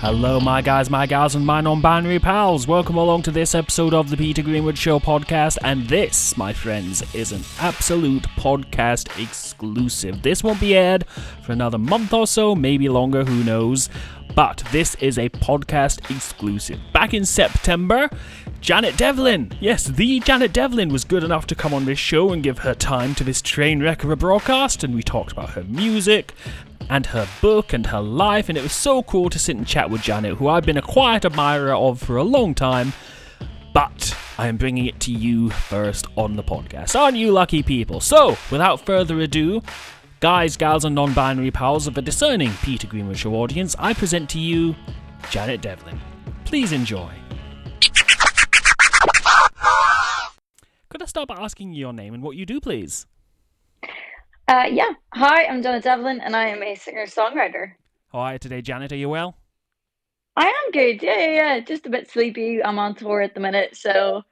Hello, my guys, my gals, and my non binary pals. Welcome along to this episode of the Peter Greenwood Show podcast. And this, my friends, is an absolute podcast exclusive. This won't be aired for another month or so, maybe longer, who knows. But this is a podcast exclusive. Back in September, Janet Devlin, yes, the Janet Devlin, was good enough to come on this show and give her time to this train wreck of a broadcast. And we talked about her music and her book and her life, and it was so cool to sit and chat with Janet, who I've been a quiet admirer of for a long time. But I am bringing it to you first on the podcast. Aren't you lucky people? So, without further ado, guys, gals, and non binary pals of the discerning Peter Greenwood Show audience, I present to you Janet Devlin. Please enjoy. Could I start by asking your name and what you do, please? Uh, yeah. Hi, I'm Janet Devlin, and I am a singer-songwriter. How are you today, Janet? Are you well? I am good. Yeah, yeah, yeah. Just a bit sleepy. I'm on tour at the minute, so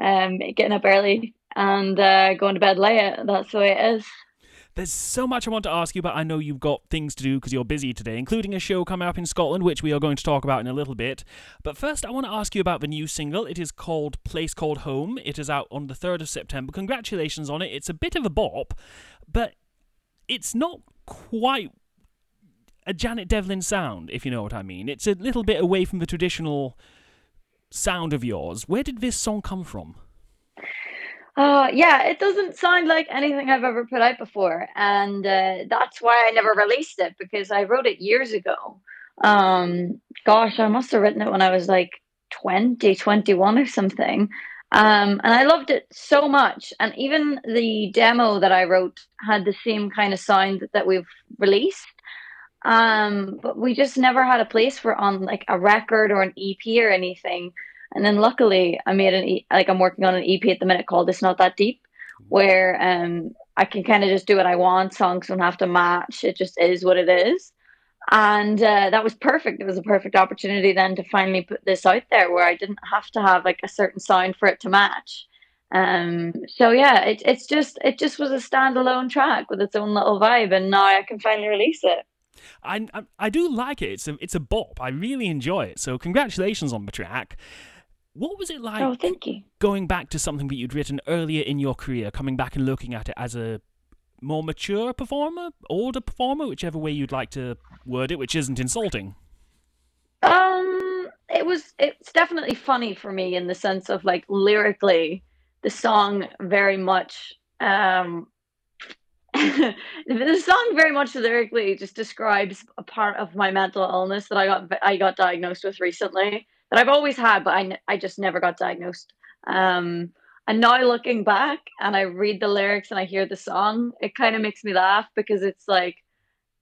um, getting up early and uh, going to bed late. That's the way it is. There's so much I want to ask you, but I know you've got things to do because you're busy today, including a show coming up in Scotland, which we are going to talk about in a little bit. But first, I want to ask you about the new single. It is called Place Called Home. It is out on the 3rd of September. Congratulations on it. It's a bit of a bop, but it's not quite a Janet Devlin sound, if you know what I mean. It's a little bit away from the traditional sound of yours. Where did this song come from? Uh, yeah, it doesn't sound like anything I've ever put out before, and uh, that's why I never released it because I wrote it years ago. Um, gosh, I must have written it when I was like 20, 21 or something. Um, and I loved it so much. And even the demo that I wrote had the same kind of sound that we've released. Um, but we just never had a place for on like a record or an EP or anything. And then luckily, I made an e- like I'm working on an EP at the minute called "It's Not That Deep," where um I can kind of just do what I want. Songs don't have to match. It just is what it is and uh, that was perfect it was a perfect opportunity then to finally put this out there where i didn't have to have like a certain sound for it to match um so yeah it, it's just it just was a standalone track with its own little vibe and now i can finally release it I, I, I do like it. It's a it's a bop. I really enjoy it. So congratulations on the track. What was it like? Oh, thank you. Going back to something that you'd written earlier in your career, coming back and looking at it as a more mature performer, older performer, whichever way you'd like to word it, which isn't insulting. Um, it was. It's definitely funny for me in the sense of like lyrically, the song very much. Um, the song very much lyrically just describes a part of my mental illness that I got I got diagnosed with recently that I've always had, but I I just never got diagnosed. Um, and now looking back and I read the lyrics and I hear the song, it kind of makes me laugh because it's like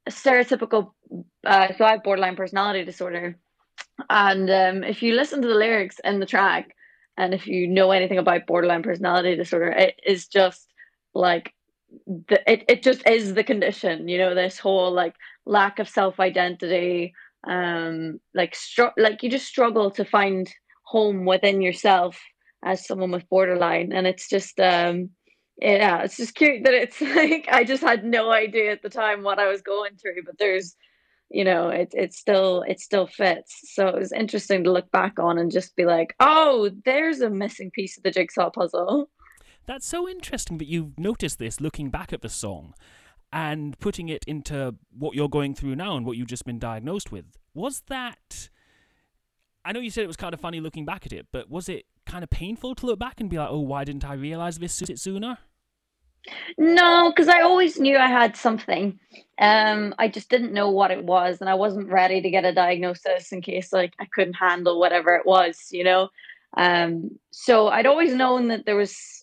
a stereotypical. Uh, so I have borderline personality disorder, and um, if you listen to the lyrics in the track, and if you know anything about borderline personality disorder, it is just like the, it, it just is the condition you know this whole like lack of self-identity um like str- like you just struggle to find home within yourself as someone with borderline. And it's just um yeah it's just cute that it's like i just had no idea at the time what i was going through but there's you know it it still it still fits. So it was interesting to look back on and just be like oh there's a missing piece of the jigsaw puzzle. That's so interesting that you've noticed this looking back at the song and putting it into what you're going through now and what you've just been diagnosed with. Was that I know you said it was kind of funny looking back at it, but was it kind of painful to look back and be like, "Oh, why didn't I realize this sooner?" No, because I always knew I had something. Um, I just didn't know what it was, and I wasn't ready to get a diagnosis in case like I couldn't handle whatever it was, you know. Um, so I'd always known that there was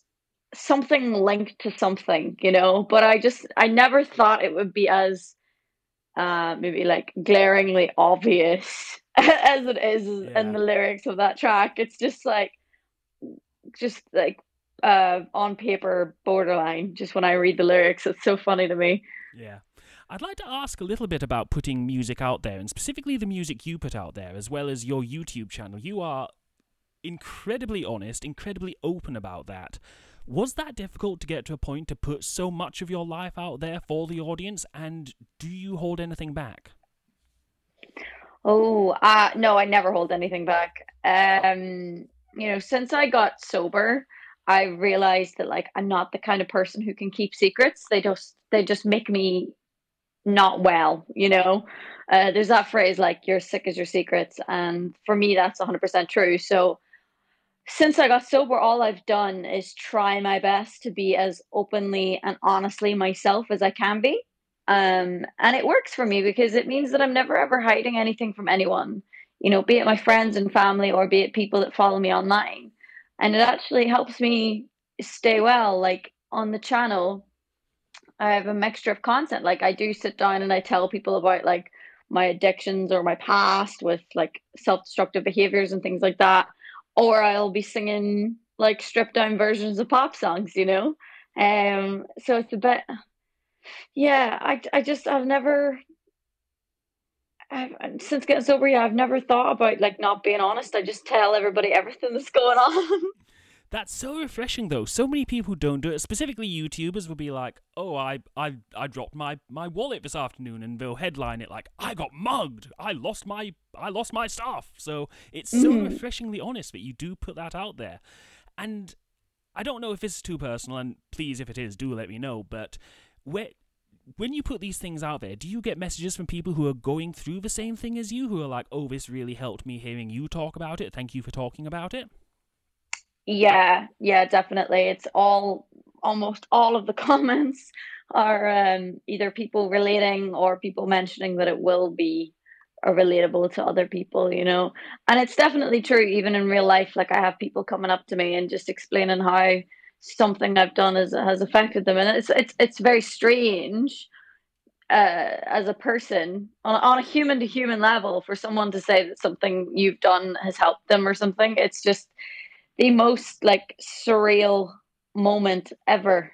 something linked to something, you know, but I just I never thought it would be as uh maybe like glaringly obvious as it is Yeah. in the lyrics of that track. It's just like just like uh on paper borderline just when I read the lyrics. It's so funny to me. Yeah. I'd like to ask a little bit about putting music out there, and specifically the music you put out there, as well as your YouTube channel. You are incredibly honest, incredibly open about that. Was that difficult to get to a point to put so much of your life out there for the audience, and do you hold anything back? Oh, uh, no, I never hold anything back. Um, you know, since I got sober, I realized that like I'm not the kind of person who can keep secrets. They just they just make me not well, you know. Uh, there's that phrase like you're sick as your secrets, and for me that's 100% true. So since I got sober, all I've done is try my best to be as openly and honestly myself as I can be. Um, and it works for me because it means that I'm never ever hiding anything from anyone, you know, be it my friends and family or be it people that follow me online. And it actually helps me stay well. Like on the channel, I have a mixture of content. Like I do sit down and I tell people about like my addictions or my past with like self-destructive behaviors and things like that or I'll be singing like stripped down versions of pop songs, you know. Um, so it's a bit, yeah. I I just I've never. I've, since getting sober, yeah, I've never thought about like not being honest. I just tell everybody everything that's going on. That's so refreshing, though. So many people don't do it. Specifically, YouTubers will be like, "Oh, I, I, I dropped my, my wallet this afternoon," and they'll headline it like, "I got mugged. I lost my, I lost my stuff." So it's so mm. refreshingly honest that you do put that out there, and I don't know if this is too personal, and please, if it is, do let me know. But where, when you put these things out there, do you get messages from people who are going through the same thing as you, who are like, "Oh, this really helped me hearing you talk about it. Thank you for talking about it." Yeah, yeah, definitely. It's all almost all of the comments are um, either people relating or people mentioning that it will be relatable to other people, you know. And it's definitely true, even in real life. Like I have people coming up to me and just explaining how something I've done has has affected them, and it's it's it's very strange uh, as a person on, on a human to human level for someone to say that something you've done has helped them or something. It's just the most like surreal moment ever.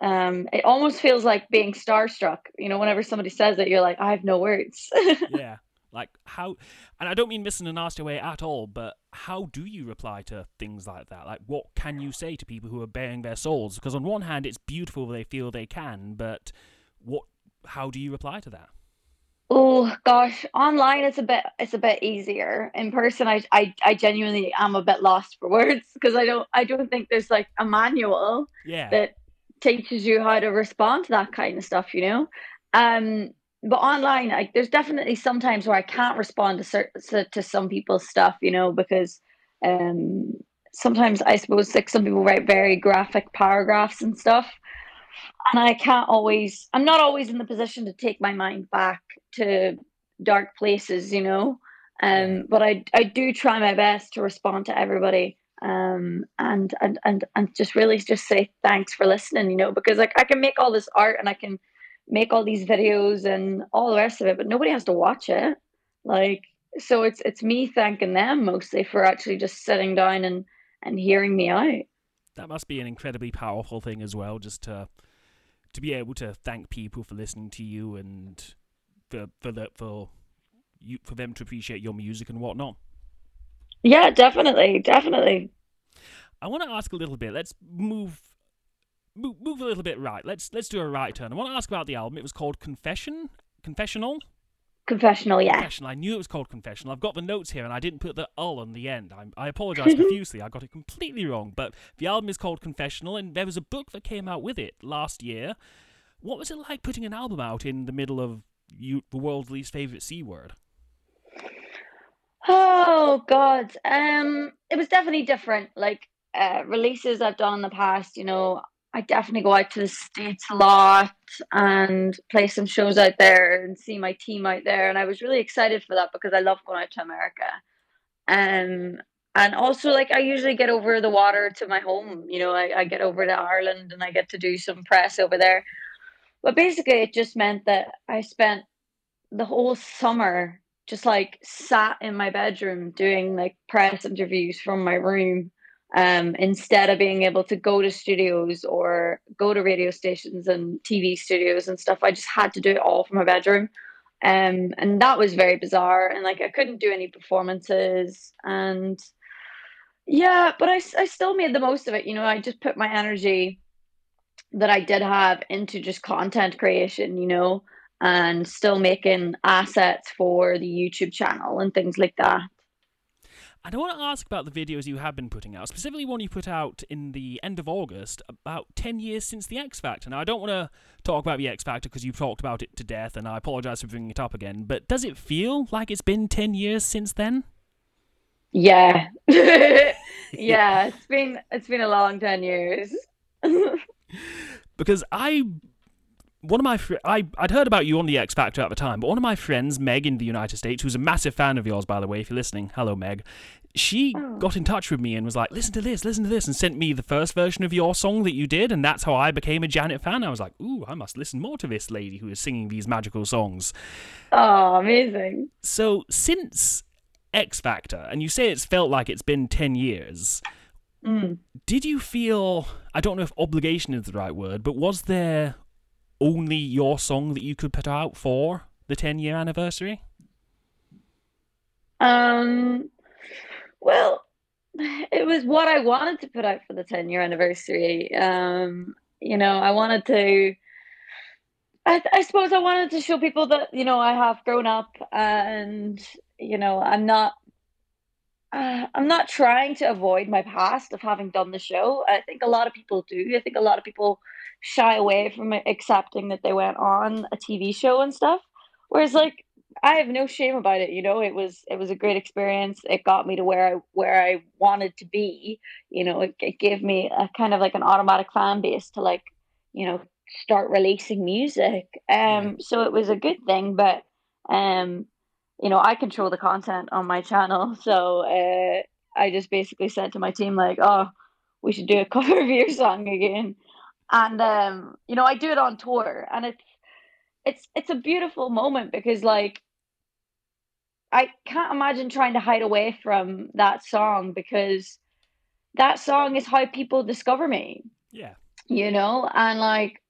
Um, it almost feels like being starstruck. You know, whenever somebody says it, you're like, I have no words. yeah. Like how, and I don't mean missing a nasty way at all, but how do you reply to things like that? Like, what can you say to people who are baring their souls? Because on one hand, it's beautiful they feel they can, but what? How do you reply to that? Oh gosh, online it's a bit it's a bit easier. In person, I I, I genuinely am a bit lost for words because I don't I don't think there's like a manual yeah. that teaches you how to respond to that kind of stuff. You know, um, but online, I, there's definitely sometimes where I can't respond to certain to some people's stuff. You know, because um, sometimes I suppose like some people write very graphic paragraphs and stuff and I can't always I'm not always in the position to take my mind back to dark places, you know. Um, but I I do try my best to respond to everybody. Um, and and and and just really just say thanks for listening, you know, because like I can make all this art and I can make all these videos and all the rest of it, but nobody has to watch it. Like so it's it's me thanking them mostly for actually just sitting down and and hearing me out. That must be an incredibly powerful thing as well, just to to be able to thank people for listening to you and for for the, for you for them to appreciate your music and whatnot. Yeah, definitely, definitely. I want to ask a little bit. Let's move, move move a little bit right. Let's let's do a right turn. I want to ask about the album. It was called Confession, Confessional. Confessional, yeah. Confessional. I knew it was called Confessional. I've got the notes here, and I didn't put the "ul" on the end. I, I apologize profusely. I got it completely wrong. But the album is called Confessional, and there was a book that came out with it last year. What was it like putting an album out in the middle of you, the world's least favorite c word? Oh God, um, it was definitely different. Like uh, releases I've done in the past, you know, I definitely go out to the States a lot and play some shows out there and see my team out there. And I was really excited for that because I love going out to America. Um, and also, like, I usually get over the water to my home. You know, I, I get over to Ireland and I get to do some press over there. But basically, it just meant that I spent the whole summer just like sat in my bedroom doing like press interviews from my room um, instead of being able to go to studios or go to radio stations and TV studios and stuff. I just had to do it all from my bedroom. Um, and that was very bizarre. And like I couldn't do any performances. And yeah, but I, I still made the most of it. You know, I just put my energy that I did have into just content creation, you know. and still making assets for the YouTube channel and things like that. And I want to ask about the videos you have been putting out, specifically one you put out in the end of August, about 10 years since the X Factor. Now, I don't want to talk about the X Factor because you've talked about it to death, and I apologise for bringing it up again, but does it feel like it's been 10 years since then? Yeah. yeah, it's been it's been a long 10 years. because I one of my fr- I I'd heard about you on the X Factor at the time, but one of my friends, Meg in the United States, who's a massive fan of yours, by the way, if you're listening, hello Meg. She Oh. got in touch with me and was like, "Listen to this, listen to this," and sent me the first version of your song that you did, and that's how I became a Janet fan. I was like, "Ooh, I must listen more to this lady who is singing these magical songs." Oh, amazing. So since X Factor, and you say it's felt like it's been ten years, Mm. did you feel I don't know if obligation is the right word, but was there only your song that you could put out for the 10 year anniversary? Um, well, it was what I wanted to put out for the 10 year anniversary. Um, you know, I wanted to, I, I suppose I wanted to show people that, you know, I have grown up and, you know, I'm not, uh, I'm not trying to avoid my past of having done the show. I think a lot of people do. I think a lot of people shy away from accepting that they went on a TV show and stuff. Whereas, like, I have no shame about it. You know, it was it was a great experience. It got me to where I where I wanted to be. You know, it, it gave me a kind of like an automatic fan base to like, you know, start releasing music. Um, so it was a good thing. But um, you know, I control the content on my channel, so uh, I just basically said to my team like, oh, we should do a cover of your song again, and um, you know, I do it on tour, and it's it's it's a beautiful moment because like I can't imagine trying to hide away from that song because that song is how people discover me, Yeah. you know? And like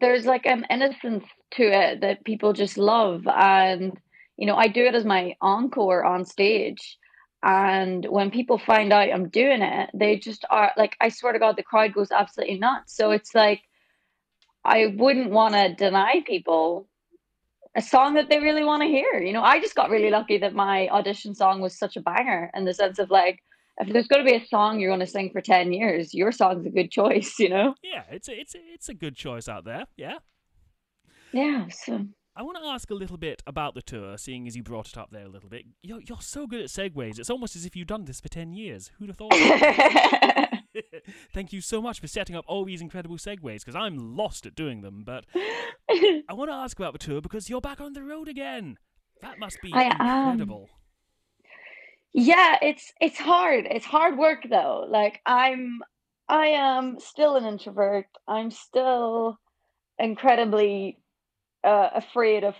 there's like an innocence to it that people just love and you know, I do it as my encore on stage. And when people find out I'm doing it, they just are like I swear to God the crowd goes absolutely nuts. So it's like I wouldn't want to deny people a song that they really want to hear. You know, I just got really mm. lucky that my audition song was such a banger in the sense of like, if there's going to be a song you're going to sing for 10 years, your song's a good choice, you know? Yeah, it's a, it's a, it's a good choice out there. Yeah. Yeah. So, I want to ask a little bit about the tour, seeing as you brought it up there a little bit. You're, you're so good at segues. It's almost as if you've done this for 10 years. Who'd have thought? Thank you so much for setting up all these incredible segues because I'm lost at doing them. But I want to ask about the tour because you're back on the road again. That must be I am. incredible. yeah, it's it's hard. It's hard work though. Like I'm I am still an introvert. I'm still incredibly uh, afraid of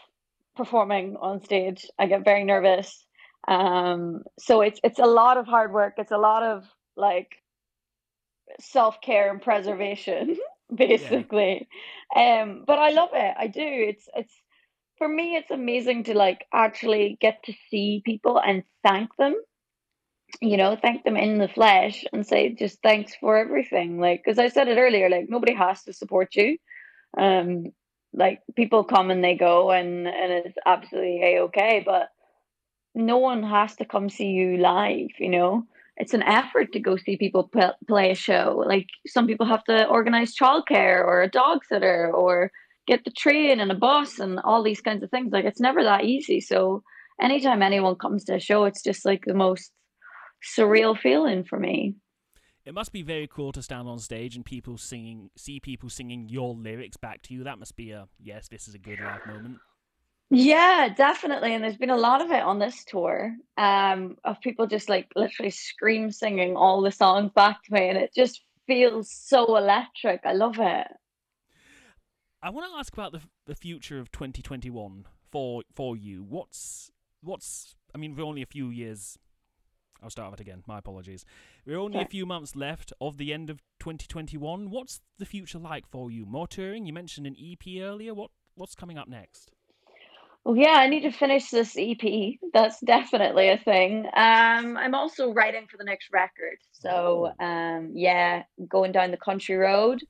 performing on stage. I get very nervous. Um, so it's it's a lot of hard work. It's a lot of like self care and preservation, basically. Um, but I love it. I do. It's it's for me. It's amazing to like actually get to see people and thank them. You know, thank them in the flesh and say just thanks for everything. Like, because I said it earlier, like nobody has to support you. Um, like people come and they go, and and it's absolutely a okay. But no one has to come see you live. You know, it's an effort to go see people p- play a show. Like some people have to organize childcare or a dog sitter or get the train and a bus and all these kinds of things. Like it's never that easy. So anytime anyone comes to a show, it's just like the most surreal feeling for me. It must be very cool to stand on stage and people singing, see people singing your lyrics back to you. That must be a yes, this is a good live moment. Yeah, definitely. And there's been a lot of it on this tour, um, of people just like literally scream singing all the songs back to me, and it just feels so electric. I love it. I want to ask about the the future of 2021 for for you. What's what's I mean, we're only a few years. I'll start with it again. My apologies. We're only a few months left of the end of 2021. What's the future like for you? More touring? You mentioned an EP earlier. What what's coming up next? Well, yeah, I need to finish this EP. That's definitely a thing. Um, I'm also writing for the next record. So, um, yeah, going down the country road.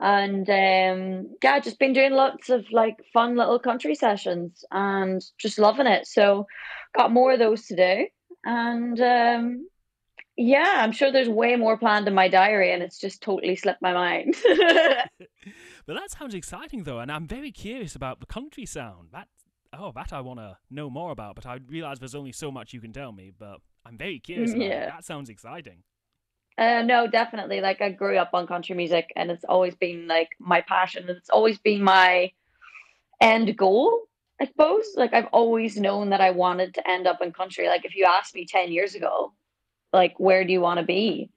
and um, yeah, just been doing lots of like fun little country sessions and just loving it. So got more of those to do, and um, yeah, I'm sure there's way more planned in my diary, and it's just totally slipped my mind. but that sounds exciting though, and I'm very curious about the country sound. That oh, that I want to know more about, but I realize there's only so much you can tell me. But I'm very curious. Yeah, that sounds exciting. Uh, no, definitely. Like I grew up on country music, and it's always been like my passion. It's always been my end goal, I suppose. Like I've always known that I wanted to end up in country. Like if you asked me ten years ago, like where do you want to be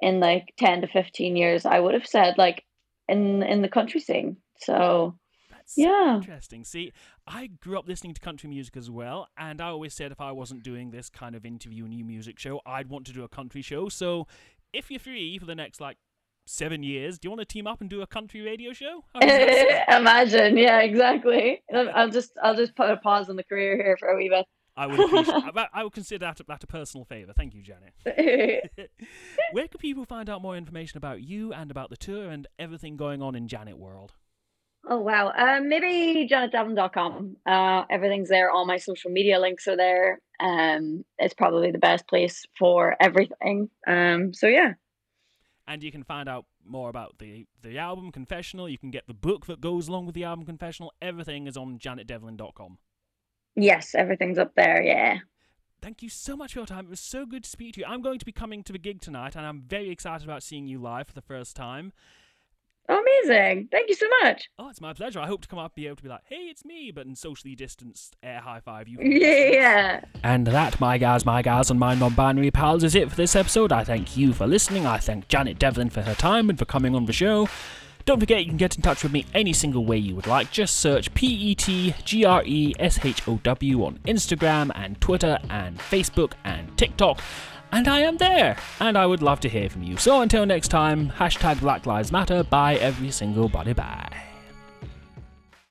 in like ten to fifteen years, I would have said like in in the country scene. So That's yeah, interesting. See, I grew up listening to country music as well, and I always said if I wasn't doing this kind of interview new music show, I'd want to do a country show. So if you're free for the next like seven years, do you want to team up and do a country radio show? Imagine, yeah, exactly. I'll just I'll just put a pause on the career here for a wee bit. I would I, I would consider that, that a personal favour. Thank you, Janet. Where can people find out more information about you and about the tour and everything going on in Janet World? Oh wow. Um, maybe janetdevlin.com. Uh, everything's there. All my social media links are there. Um, it's probably the best place for everything. Um, so yeah. And you can find out more about the the album Confessional. You can get the book that goes along with the album Confessional. Everything is on janetdevlin.com. Yes, everything's up there. Yeah. Thank you so much for your time. It was so good to speak to you. I'm going to be coming to the gig tonight, and I'm very excited about seeing you live for the first time. Amazing. Thank you so much. Oh, it's my pleasure. I hope to come up be able to be like, hey, it's me, but in socially distanced air high five you. Yeah. And that, my guys, my guys, and my non binary pals, is it for this episode. I thank you for listening. I thank Janet Devlin for her time and for coming on the show. Don't forget you can get in touch with me any single way you would like. Just search P E T G R E S H O W on Instagram and Twitter and Facebook and TikTok and I am there, and I would love to hear from you. So until next time, hashtag Black Lives Matter, bye every single body, bye.